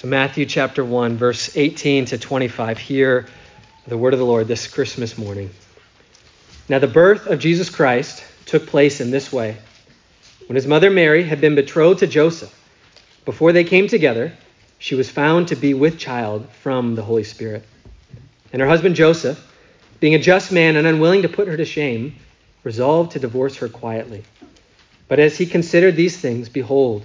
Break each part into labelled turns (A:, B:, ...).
A: So, Matthew chapter 1, verse 18 to 25. Hear the word of the Lord this Christmas morning. Now, the birth of Jesus Christ took place in this way. When his mother Mary had been betrothed to Joseph, before they came together, she was found to be with child from the Holy Spirit. And her husband Joseph, being a just man and unwilling to put her to shame, resolved to divorce her quietly. But as he considered these things, behold,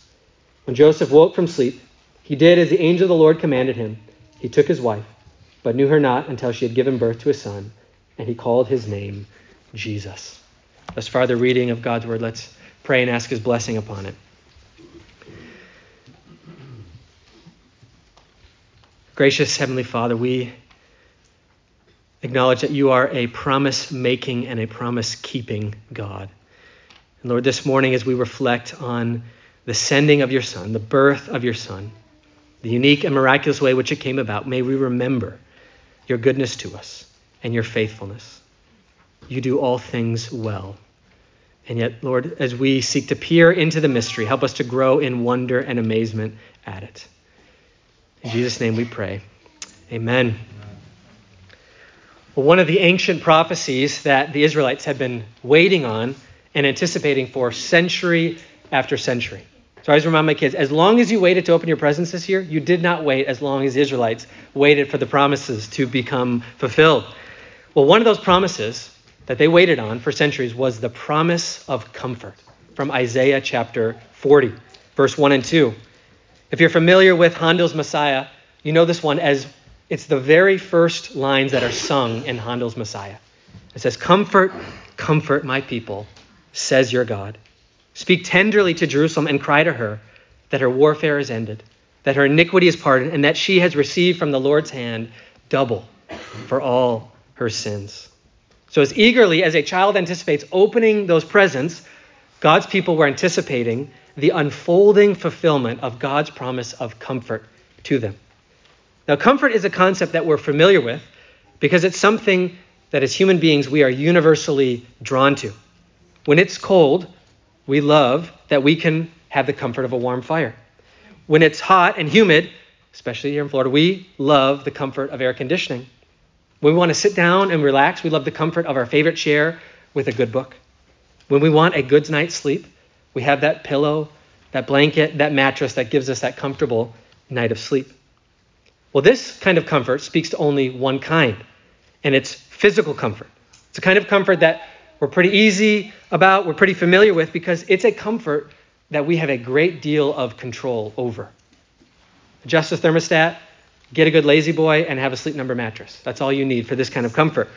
A: When Joseph woke from sleep, he did as the angel of the Lord commanded him. He took his wife, but knew her not until she had given birth to a son, and he called his name Jesus. Thus far, the reading of God's word. Let's pray and ask his blessing upon it. Gracious Heavenly Father, we acknowledge that you are a promise making and a promise keeping God. And Lord, this morning as we reflect on the sending of your Son, the birth of your Son, the unique and miraculous way which it came about, may we remember your goodness to us and your faithfulness. You do all things well. And yet, Lord, as we seek to peer into the mystery, help us to grow in wonder and amazement at it. In Jesus' name we pray. Amen. Well, one of the ancient prophecies that the Israelites had been waiting on and anticipating for century after century so I always remind my kids as long as you waited to open your presents this year, you did not wait as long as the Israelites waited for the promises to become fulfilled. Well, one of those promises that they waited on for centuries was the promise of comfort from Isaiah chapter 40, verse 1 and 2. If you're familiar with Handel's Messiah, you know this one as it's the very first lines that are sung in Handel's Messiah. It says, Comfort, comfort my people, says your God. Speak tenderly to Jerusalem and cry to her that her warfare is ended, that her iniquity is pardoned, and that she has received from the Lord's hand double for all her sins. So, as eagerly as a child anticipates opening those presents, God's people were anticipating the unfolding fulfillment of God's promise of comfort to them. Now, comfort is a concept that we're familiar with because it's something that as human beings we are universally drawn to. When it's cold, we love that we can have the comfort of a warm fire. When it's hot and humid, especially here in Florida, we love the comfort of air conditioning. When we want to sit down and relax, we love the comfort of our favorite chair with a good book. When we want a good night's sleep, we have that pillow, that blanket, that mattress that gives us that comfortable night of sleep. Well, this kind of comfort speaks to only one kind, and it's physical comfort. It's a kind of comfort that we're pretty easy about, we're pretty familiar with, because it's a comfort that we have a great deal of control over. Adjust the thermostat, get a good La-Z-Boy, and have a sleep number mattress. That's all you need for this kind of comfort.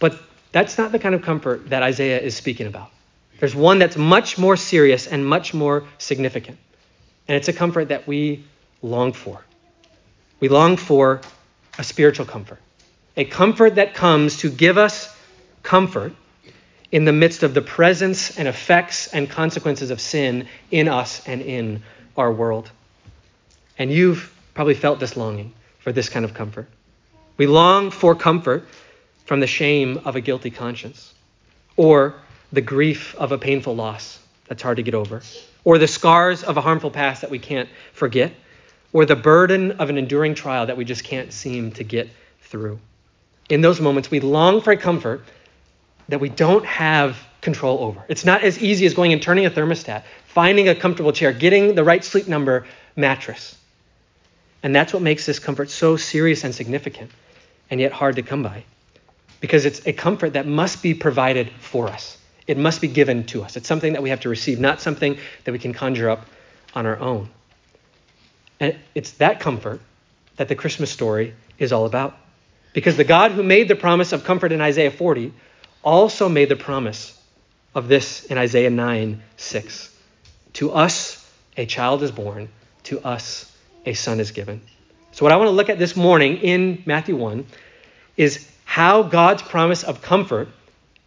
A: But that's not the kind of comfort that Isaiah is speaking about. There's one that's much more serious and much more significant. And it's a comfort that we long for. We long for a spiritual comfort, a comfort that comes to give us comfort in the midst of the presence and effects and consequences of sin in us and in our world. And you've probably felt this longing for this kind of comfort. We long for comfort from the shame of a guilty conscience, or the grief of a painful loss that's hard to get over, or the scars of a harmful past that we can't forget, or the burden of an enduring trial that we just can't seem to get through. In those moments, we long for comfort that we don't have control over. It's not as easy as going and turning a thermostat, finding a comfortable chair, getting the right sleep number mattress. And that's what makes this comfort so serious and significant, and yet hard to come by. Because it's a comfort that must be provided for us. It must be given to us. It's something that we have to receive, not something that we can conjure up on our own. And it's that comfort that the Christmas story is all about. Because the God who made the promise of comfort in Isaiah 40 also made the promise of this in Isaiah 9 6. To us a child is born, to us a son is given. So, what I want to look at this morning in Matthew 1 is how God's promise of comfort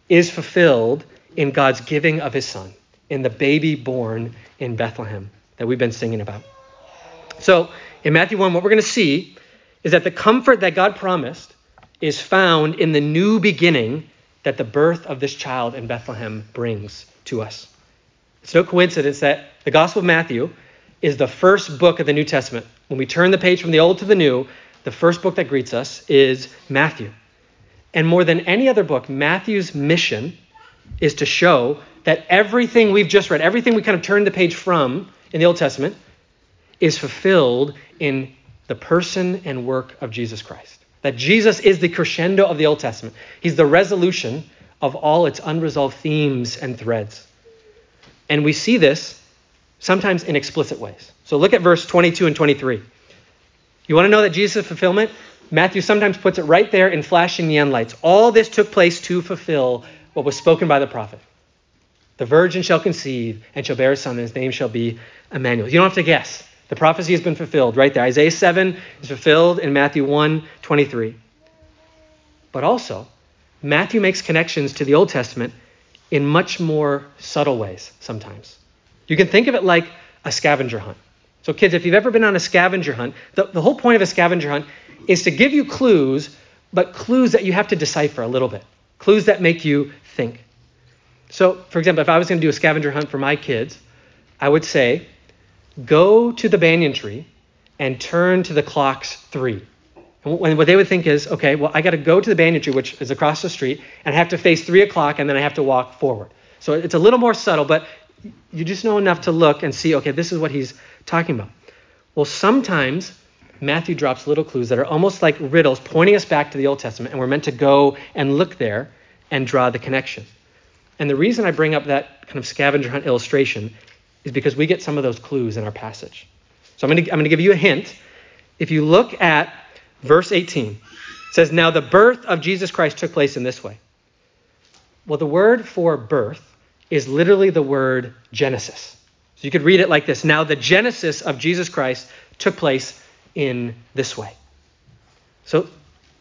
A: is fulfilled in God's giving of his son, in the baby born in Bethlehem that we've been singing about. So, in Matthew 1, what we're going to see is that the comfort that God promised is found in the new beginning that the birth of this child in Bethlehem brings to us. It's no coincidence that the Gospel of Matthew is the first book of the New Testament. When we turn the page from the Old to the New, the first book that greets us is Matthew. And more than any other book, Matthew's mission is to show that everything we've just read, everything we kind of turned the page from in the Old Testament, is fulfilled in the person and work of Jesus Christ. That Jesus is the crescendo of the Old Testament. He's the resolution of all its unresolved themes and threads. And we see this sometimes in explicit ways. So look at verse 22 and 23. You want to know that Jesus' fulfillment? Matthew sometimes puts it right there in flashing neon lights. All this took place to fulfill what was spoken by the prophet. The virgin shall conceive and shall bear a son, and his name shall be Emmanuel. You don't have to guess. The prophecy has been fulfilled right there. Isaiah 7 is fulfilled in Matthew 1 23. But also, Matthew makes connections to the Old Testament in much more subtle ways sometimes. You can think of it like a scavenger hunt. So, kids, if you've ever been on a scavenger hunt, the, the whole point of a scavenger hunt is to give you clues, but clues that you have to decipher a little bit, clues that make you think. So, for example, if I was going to do a scavenger hunt for my kids, I would say, go to the banyan tree and turn to the clock's three. And what they would think is, okay, well, I got to go to the banyan tree, which is across the street, and I have to face three o'clock, and then I have to walk forward. So it's a little more subtle, but you just know enough to look and see, okay, this is what he's talking about. Well, sometimes Matthew drops little clues that are almost like riddles pointing us back to the Old Testament, and we're meant to go and look there and draw the connection. And the reason I bring up that kind of scavenger hunt illustration is because we get some of those clues in our passage. So I'm going to, I'm to give you a hint. If you look at verse 18, it says, Now the birth of Jesus Christ took place in this way. Well, the word for birth is literally the word Genesis. So you could read it like this Now the Genesis of Jesus Christ took place in this way. So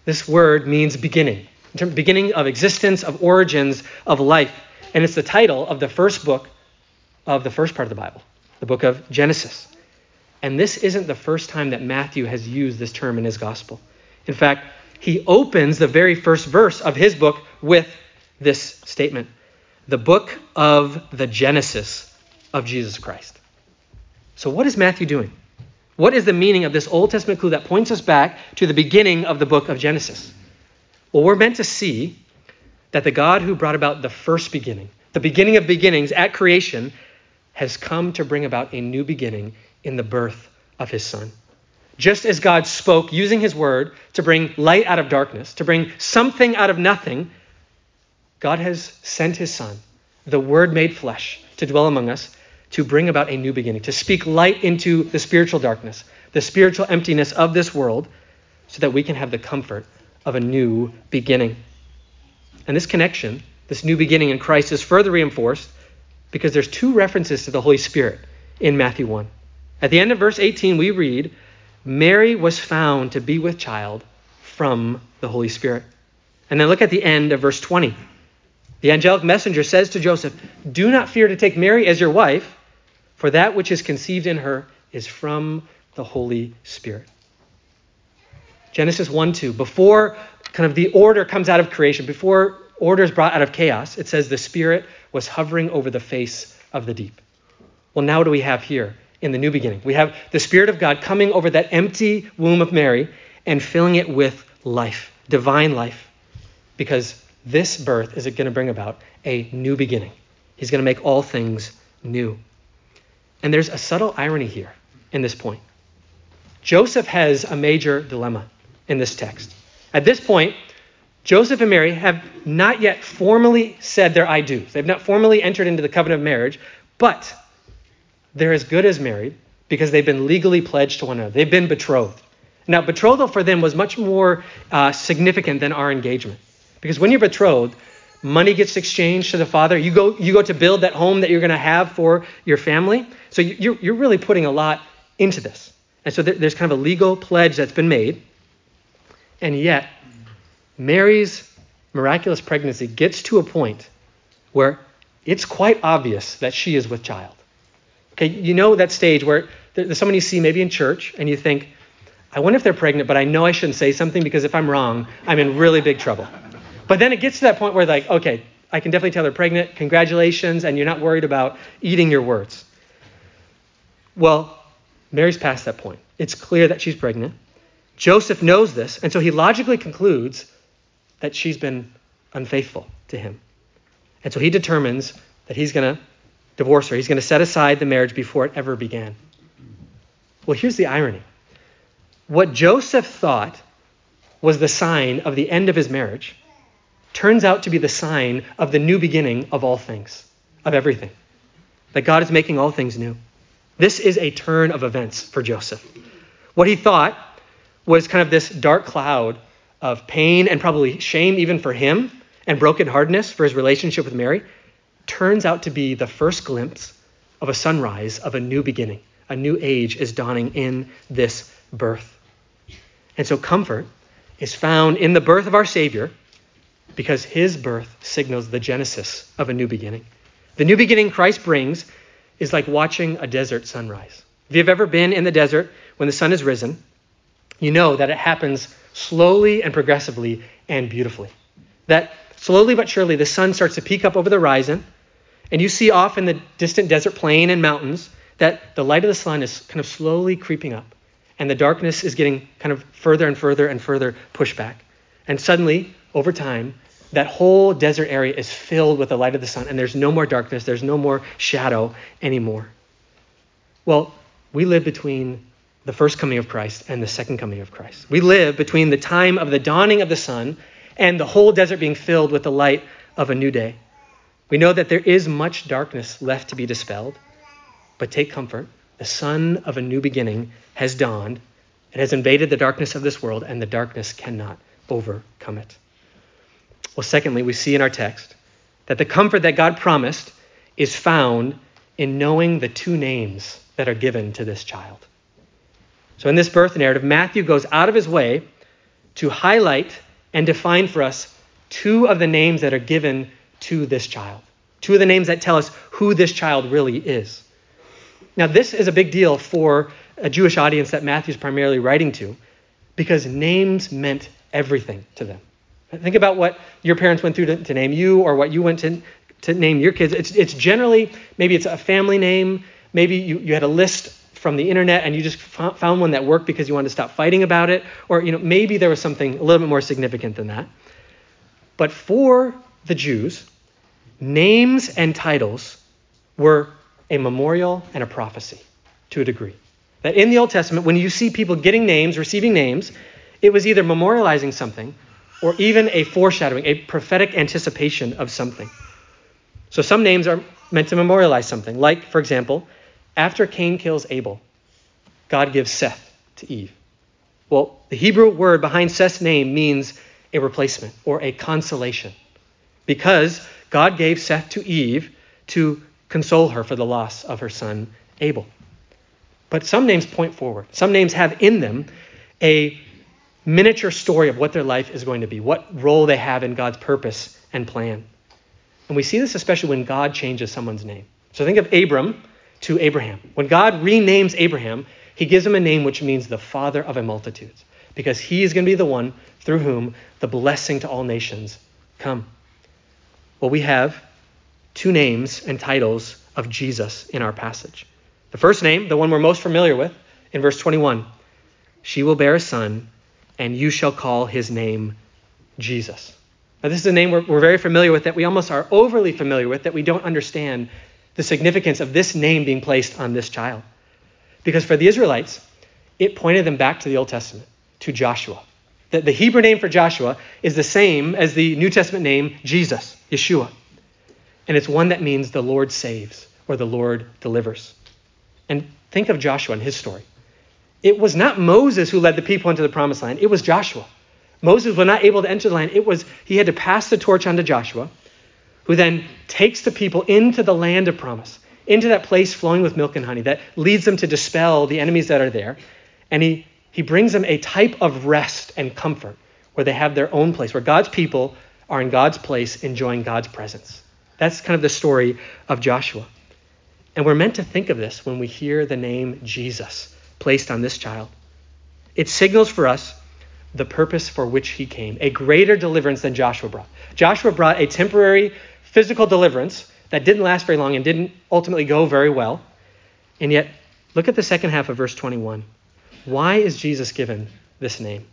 A: this word means beginning, beginning of existence, of origins, of life. And it's the title of the first book of the first part of the Bible, the book of Genesis. And this isn't the first time that Matthew has used this term in his gospel. In fact, he opens the very first verse of his book with this statement the book of the Genesis of Jesus Christ. So, what is Matthew doing? What is the meaning of this Old Testament clue that points us back to the beginning of the book of Genesis? Well, we're meant to see that the God who brought about the first beginning, the beginning of beginnings at creation, has come to bring about a new beginning in the birth of his Son. Just as God spoke using his word to bring light out of darkness, to bring something out of nothing, God has sent his Son, the Word made flesh, to dwell among us, to bring about a new beginning, to speak light into the spiritual darkness, the spiritual emptiness of this world, so that we can have the comfort of a new beginning. And this connection, this new beginning in Christ, is further reinforced because there's two references to the Holy Spirit in Matthew 1. At the end of verse 18, we read, Mary was found to be with child from the Holy Spirit. And then look at the end of verse 20. The angelic messenger says to Joseph, Do not fear to take Mary as your wife, for that which is conceived in her is from the Holy Spirit. Genesis 1 2, before kind of the order comes out of creation, before order is brought out of chaos, it says the Spirit was hovering over the face of the deep. Well, now what do we have here in the new beginning? We have the Spirit of God coming over that empty womb of Mary and filling it with life, divine life, because this birth is going to bring about a new beginning. He's going to make all things new. And there's a subtle irony here in this point. Joseph has a major dilemma in this text. At this point, Joseph and Mary have not yet formally said their I do's. They've not formally entered into the covenant of marriage, but they're as good as married because they've been legally pledged to one another. They've been betrothed. Now, betrothal for them was much more uh, significant than our engagement. Because when you're betrothed, money gets exchanged to the father. You go, you go to build that home that you're going to have for your family. So you're, you're really putting a lot into this. And so there's kind of a legal pledge that's been made. And yet, Mary's miraculous pregnancy gets to a point where it's quite obvious that she is with child. Okay, you know that stage where there's someone you see maybe in church and you think, I wonder if they're pregnant, but I know I shouldn't say something because if I'm wrong, I'm in really big trouble. But then it gets to that point where, like, okay, I can definitely tell they're pregnant. Congratulations, and you're not worried about eating your words. Well, Mary's past that point. It's clear that she's pregnant. Joseph knows this, and so he logically concludes that she's been unfaithful to him. And so he determines that he's going to divorce her. He's going to set aside the marriage before it ever began. Well, here's the irony. What Joseph thought was the sign of the end of his marriage turns out to be the sign of the new beginning of all things, of everything. That God is making all things new. This is a turn of events for Joseph. What he thought was kind of this dark cloud of pain and probably shame, even for him, and brokenheartedness for his relationship with Mary, turns out to be the first glimpse of a sunrise of a new beginning. A new age is dawning in this birth. And so, comfort is found in the birth of our Savior because his birth signals the genesis of a new beginning. The new beginning Christ brings is like watching a desert sunrise. If you've ever been in the desert when the sun has risen, you know that it happens slowly and progressively and beautifully. That slowly but surely the sun starts to peek up over the horizon, and you see off in the distant desert plain and mountains that the light of the sun is kind of slowly creeping up, and the darkness is getting kind of further and further and further pushed back. And suddenly, over time, that whole desert area is filled with the light of the sun, and there's no more darkness, there's no more shadow anymore. Well, we live between the first coming of Christ and the second coming of Christ. We live between the time of the dawning of the sun and the whole desert being filled with the light of a new day. We know that there is much darkness left to be dispelled, but take comfort. The sun of a new beginning has dawned. It has invaded the darkness of this world, and the darkness cannot overcome it. Well, secondly, we see in our text that the comfort that God promised is found in knowing the two names that are given to this child. So, in this birth narrative, Matthew goes out of his way to highlight and define for us two of the names that are given to this child, two of the names that tell us who this child really is. Now, this is a big deal for a Jewish audience that Matthew's primarily writing to because names meant everything to them. Think about what your parents went through to, to name you or what you went to, to name your kids. It's, it's generally, maybe it's a family name. Maybe you, you had a list from the internet and you just found one that worked because you wanted to stop fighting about it. Or, you know, maybe there was something a little bit more significant than that. But for the Jews, names and titles were a memorial and a prophecy to a degree. That in the Old Testament, when you see people getting names, receiving names, it was either memorializing something or even a foreshadowing, a prophetic anticipation of something. So some names are meant to memorialize something. Like, for example, after Cain kills Abel, God gives Seth to Eve. Well, the Hebrew word behind Seth's name means a replacement or a consolation because God gave Seth to Eve to console her for the loss of her son Abel. But some names point forward. Some names have in them a miniature story of what their life is going to be, what role they have in God's purpose and plan. And we see this especially when God changes someone's name. So think of Abram to Abraham. When God renames Abraham, he gives him a name which means the father of a multitude, because he is going to be the one through whom the blessing to all nations come. Well, we have two names and titles of Jesus in our passage. The first name, the one we're most familiar with, in verse 21, she will bear a son and you shall call his name Jesus. Now, this is a name we're, we're very familiar with, that we almost are overly familiar with, that we don't understand the significance of this name being placed on this child. Because for the Israelites, it pointed them back to the Old Testament, to Joshua. The, the Hebrew name for Joshua is the same as the New Testament name Jesus, Yeshua. And it's one that means the Lord saves or the Lord delivers. And think of Joshua and his story. It was not Moses who led the people into the promised land, it was Joshua. Moses was not able to enter the land. It was he had to pass the torch on to Joshua, who then takes the people into the land of promise, into that place flowing with milk and honey that leads them to dispel the enemies that are there. And he, he brings them a type of rest and comfort where they have their own place, where God's people are in God's place enjoying God's presence. That's kind of the story of Joshua. And we're meant to think of this when we hear the name Jesus placed on this child. It signals for us the purpose for which he came, a greater deliverance than Joshua brought. Joshua brought a temporary physical deliverance that didn't last very long and didn't ultimately go very well. And yet, look at the second half of verse 21. Why is Jesus given this name?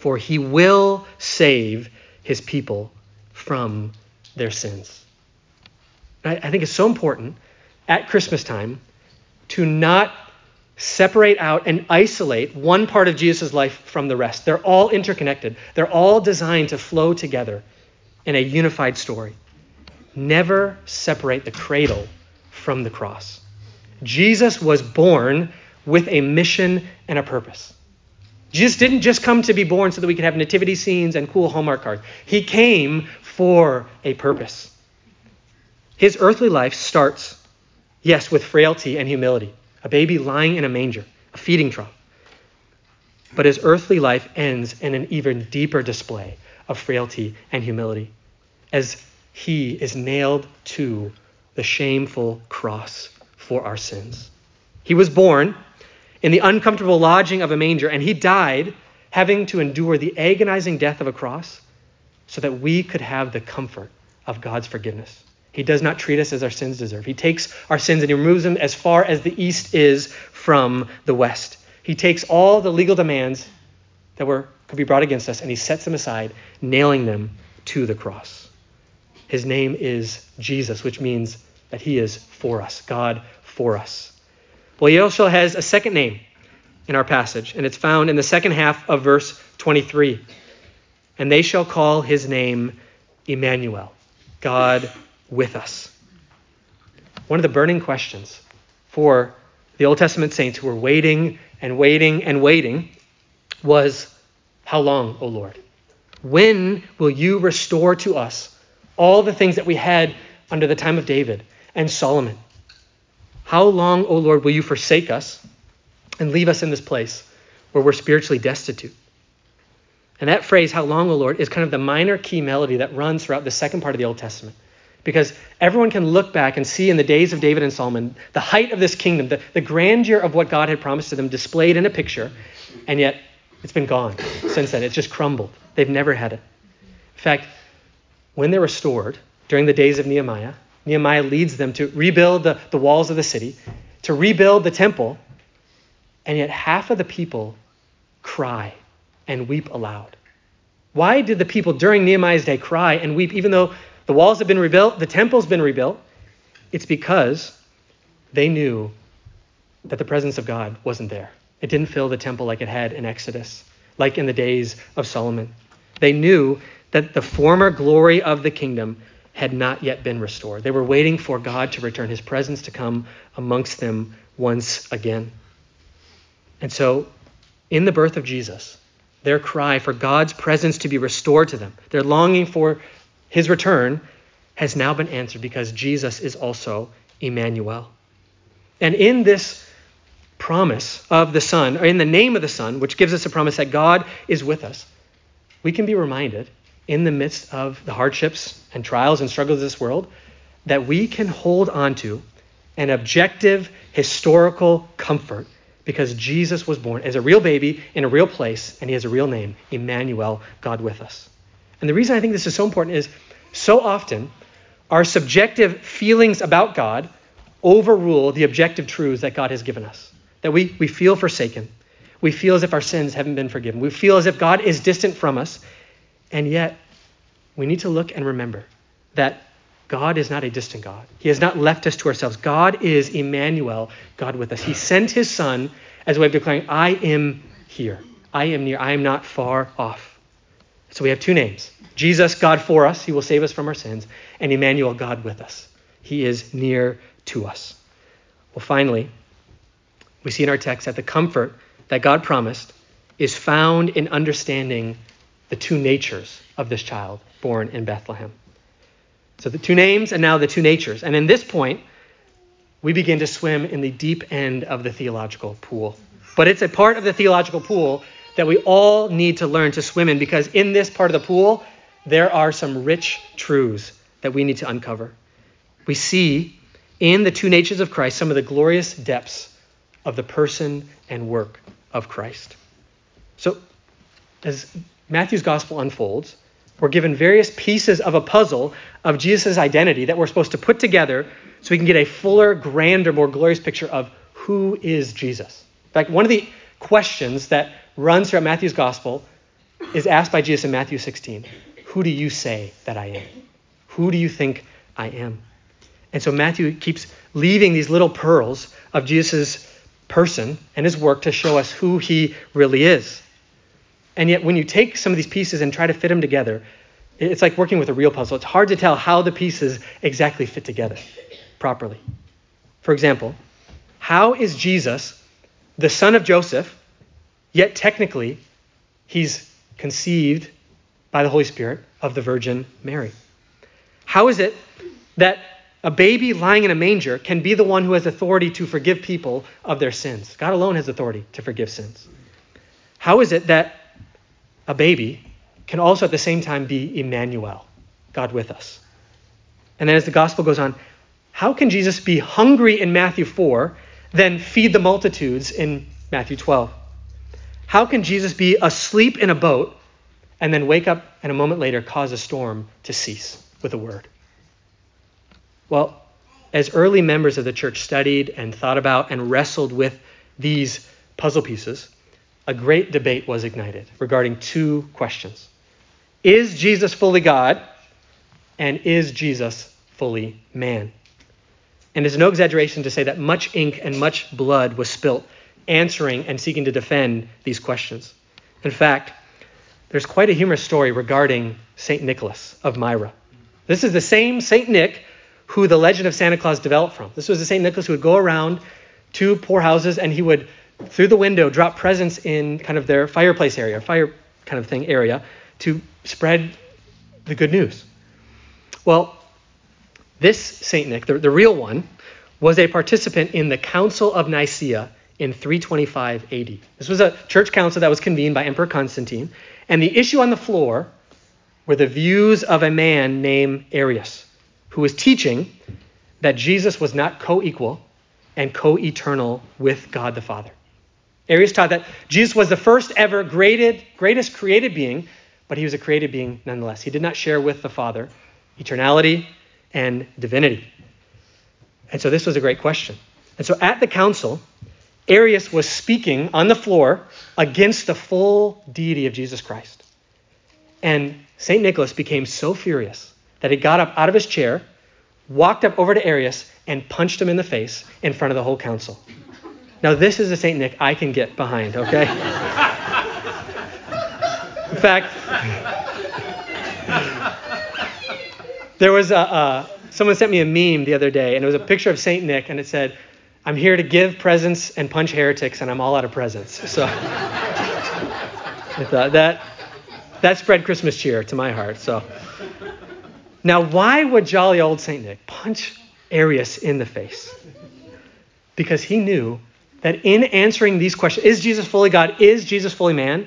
A: For he will save his people from their sins. I think it's so important at Christmas time to not separate out and isolate one part of Jesus' life from the rest. They're all interconnected, they're all designed to flow together in a unified story. Never separate the cradle from the cross. Jesus was born with a mission and a purpose. Jesus didn't just come to be born so that we could have nativity scenes and cool Hallmark cards. He came for a purpose. His earthly life starts, yes, with frailty and humility a baby lying in a manger, a feeding trough. But his earthly life ends in an even deeper display of frailty and humility as he is nailed to the shameful cross for our sins. He was born in the uncomfortable lodging of a manger, and he died having to endure the agonizing death of a cross so that we could have the comfort of God's forgiveness. He does not treat us as our sins deserve. He takes our sins and he removes them as far as the east is from the west. He takes all the legal demands that were could be brought against us and he sets them aside, nailing them to the cross. His name is Jesus, which means that he is for us, God for us. Well, also has a second name in our passage, and it's found in the second half of verse 23. And they shall call his name Emmanuel, God with us. One of the burning questions for the Old Testament saints who were waiting and waiting and waiting was, How long, O Lord? When will you restore to us all the things that we had under the time of David and Solomon? How long, O Lord, will you forsake us and leave us in this place where we're spiritually destitute? And that phrase, how long, O Lord, is kind of the minor key melody that runs throughout the second part of the Old Testament because everyone can look back and see in the days of David and Solomon the height of this kingdom, the, the grandeur of what God had promised to them displayed in a picture, and yet it's been gone since then. It's just crumbled. They've never had it. In fact, when they're restored during the days of Nehemiah, Nehemiah leads them to rebuild the, the walls of the city, to rebuild the temple, and yet half of the people cry and weep aloud. Why did the people during Nehemiah's day cry and weep, even though the walls have been rebuilt, the temple's been rebuilt. It's because they knew that the presence of God wasn't there. It didn't fill the temple like it had in Exodus, like in the days of Solomon. They knew that the former glory of the kingdom had not yet been restored. They were waiting for God to return, his presence to come amongst them once again. And so, in the birth of Jesus, their cry for God's presence to be restored to them, their longing for his return has now been answered because Jesus is also Emmanuel. And in this promise of the Son, or in the name of the Son, which gives us a promise that God is with us, we can be reminded in the midst of the hardships and trials and struggles of this world that we can hold on to an objective historical comfort because Jesus was born as a real baby in a real place and he has a real name, Emmanuel, God with us. And the reason I think this is so important is so often our subjective feelings about God overrule the objective truths that God has given us. That we, we feel forsaken. We feel as if our sins haven't been forgiven. We feel as if God is distant from us. And yet, we need to look and remember that God is not a distant God. He has not left us to ourselves. God is Emmanuel, God with us. He sent his Son as a way of declaring, I am here. I am near. I am not far off. So we have two names Jesus, God for us, he will save us from our sins, and Emmanuel, God with us. He is near to us. Well, finally, we see in our text that the comfort that God promised is found in understanding the two natures of this child born in Bethlehem. So the two names and now the two natures. And in this point, we begin to swim in the deep end of the theological pool. But it's a part of the theological pool that we all need to learn to swim in because in this part of the pool, there are some rich truths that we need to uncover. We see in the two natures of Christ some of the glorious depths of the person and work of Christ. So, as Matthew's gospel unfolds, we're given various pieces of a puzzle of Jesus' identity that we're supposed to put together so we can get a fuller, grander, more glorious picture of who is Jesus. In fact, one of the questions that runs throughout Matthew's gospel is asked by Jesus in Matthew 16 Who do you say that I am? Who do you think I am? And so Matthew keeps leaving these little pearls of Jesus' person and his work to show us who he really is. And yet, when you take some of these pieces and try to fit them together, it's like working with a real puzzle. It's hard to tell how the pieces exactly fit together properly. For example, how is Jesus the son of Joseph, yet technically he's conceived by the Holy Spirit of the Virgin Mary? How is it that a baby lying in a manger can be the one who has authority to forgive people of their sins? God alone has authority to forgive sins. How is it that a baby can also at the same time be Emmanuel, God with us? And then as the gospel goes on, how can Jesus be hungry in Matthew 4, then feed the multitudes in Matthew 12? How can Jesus be asleep in a boat and then wake up and a moment later cause a storm to cease with a word? Well, as early members of the church studied and thought about and wrestled with these puzzle pieces, a great debate was ignited regarding two questions Is Jesus fully God? And is Jesus fully man? And it's no exaggeration to say that much ink and much blood was spilt answering and seeking to defend these questions. In fact, there's quite a humorous story regarding St. Nicholas of Myra. This is the same St. Nick who the legend of Santa Claus developed from. This was the St. Nicholas who would go around to poor houses and he would through the window drop presents in kind of their fireplace area, fire kind of thing area, to spread the good news. Well, this St. Nick, the, the real one, was a participant in the Council of Nicaea in 325 AD. This was a church council that was convened by Emperor Constantine, and the issue on the floor were the views of a man named Arius, who was teaching that Jesus was not co equal and co eternal with God the Father. Arius taught that Jesus was the first ever graded, greatest created being, but he was a created being nonetheless. He did not share with the Father eternality and divinity. And so this was a great question. And so at the council, Arius was speaking on the floor against the full deity of Jesus Christ. And St. Nicholas became so furious that he got up out of his chair, walked up over to Arius, and punched him in the face in front of the whole council. Now, this is a St. Nick I can get behind, okay? In fact, there was a, uh, someone sent me a meme the other day, and it was a picture of St. Nick, and it said, I'm here to give presents and punch heretics, and I'm all out of presents. So I thought that that spread Christmas cheer to my heart. So now, why would jolly old St. Nick punch Arius in the face? Because he knew that in answering these questions, is Jesus fully God? Is Jesus fully man?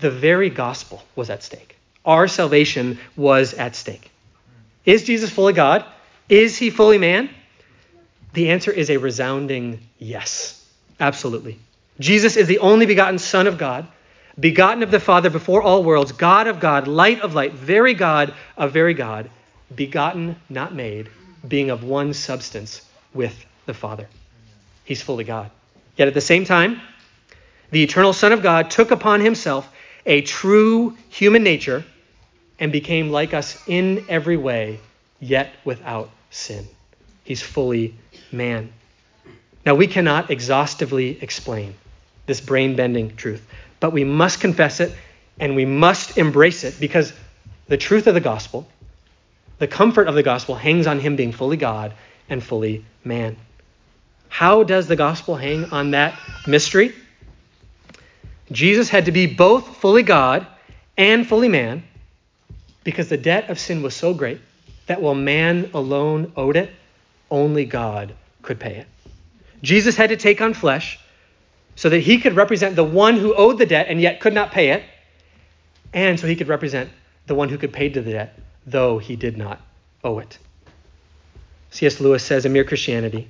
A: The very gospel was at stake. Our salvation was at stake. Is Jesus fully God? Is he fully man? The answer is a resounding yes. Absolutely. Jesus is the only begotten Son of God, begotten of the Father before all worlds, God of God, light of light, very God of very God, begotten, not made, being of one substance with the Father. He's fully God. Yet at the same time, the eternal Son of God took upon himself a true human nature and became like us in every way, yet without sin. He's fully man. Now, we cannot exhaustively explain this brain bending truth, but we must confess it and we must embrace it because the truth of the gospel, the comfort of the gospel, hangs on him being fully God and fully man. How does the gospel hang on that mystery? Jesus had to be both fully God and fully man because the debt of sin was so great that while man alone owed it, only God could pay it. Jesus had to take on flesh so that he could represent the one who owed the debt and yet could not pay it, and so he could represent the one who could pay the debt, though he did not owe it. C.S. Lewis says in Mere Christianity,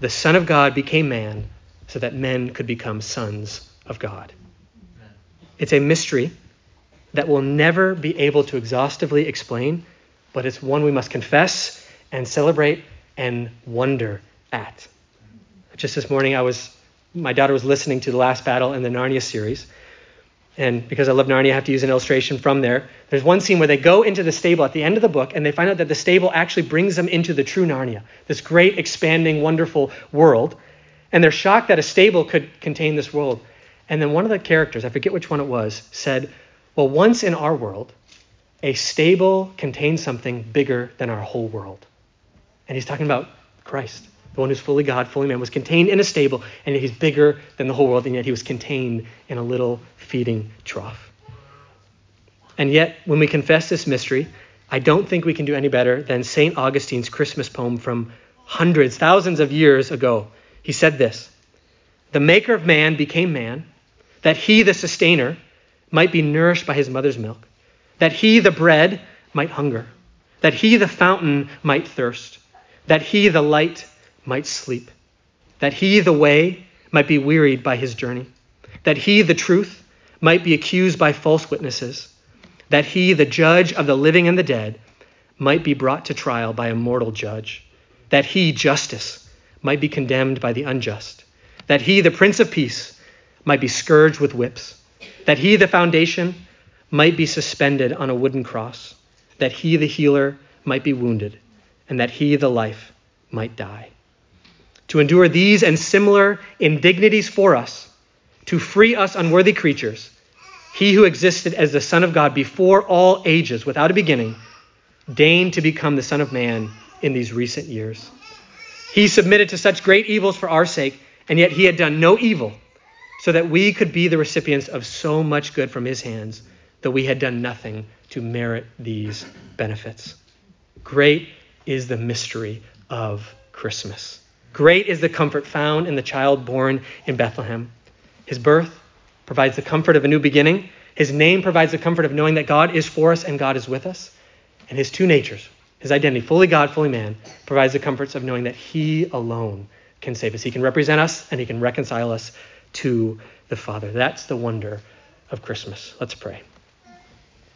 A: the Son of God became man so that men could become sons of God. It's a mystery that we'll never be able to exhaustively explain, but it's one we must confess and celebrate and wonder at. Just this morning, I was my daughter was listening to the last battle in the Narnia series, and because I love Narnia, I have to use an illustration from there. There's one scene where they go into the stable at the end of the book, and they find out that the stable actually brings them into the true Narnia, this great, expanding, wonderful world. And they're shocked that a stable could contain this world. And then one of the characters, I forget which one it was, said, Well, once in our world, a stable contained something bigger than our whole world. And he's talking about Christ, the one who's fully God, fully man, was contained in a stable, and yet he's bigger than the whole world, and yet he was contained in a little feeding trough. And yet, when we confess this mystery, I don't think we can do any better than St. Augustine's Christmas poem from hundreds, thousands of years ago. He said this The maker of man became man, that he, the sustainer, might be nourished by his mother's milk, that he, the bread, might hunger, that he, the fountain, might thirst, that he, the light, might sleep, that he, the way, might be wearied by his journey, that he, the truth, might be accused by false witnesses, that he, the judge of the living and the dead, might be brought to trial by a mortal judge, that he, justice, might be condemned by the unjust, that he, the Prince of Peace, might be scourged with whips, that he, the foundation, might be suspended on a wooden cross, that he, the healer, might be wounded, and that he, the life, might die. To endure these and similar indignities for us, to free us unworthy creatures, he who existed as the Son of God before all ages, without a beginning, deigned to become the Son of Man in these recent years. He submitted to such great evils for our sake, and yet he had done no evil, so that we could be the recipients of so much good from his hands, though we had done nothing to merit these benefits. Great is the mystery of Christmas. Great is the comfort found in the child born in Bethlehem. His birth provides the comfort of a new beginning. His name provides the comfort of knowing that God is for us and God is with us. And his two natures, his identity, fully God, fully man, provides the comforts of knowing that He alone can save us. He can represent us and He can reconcile us to the Father. That's the wonder of Christmas. Let's pray.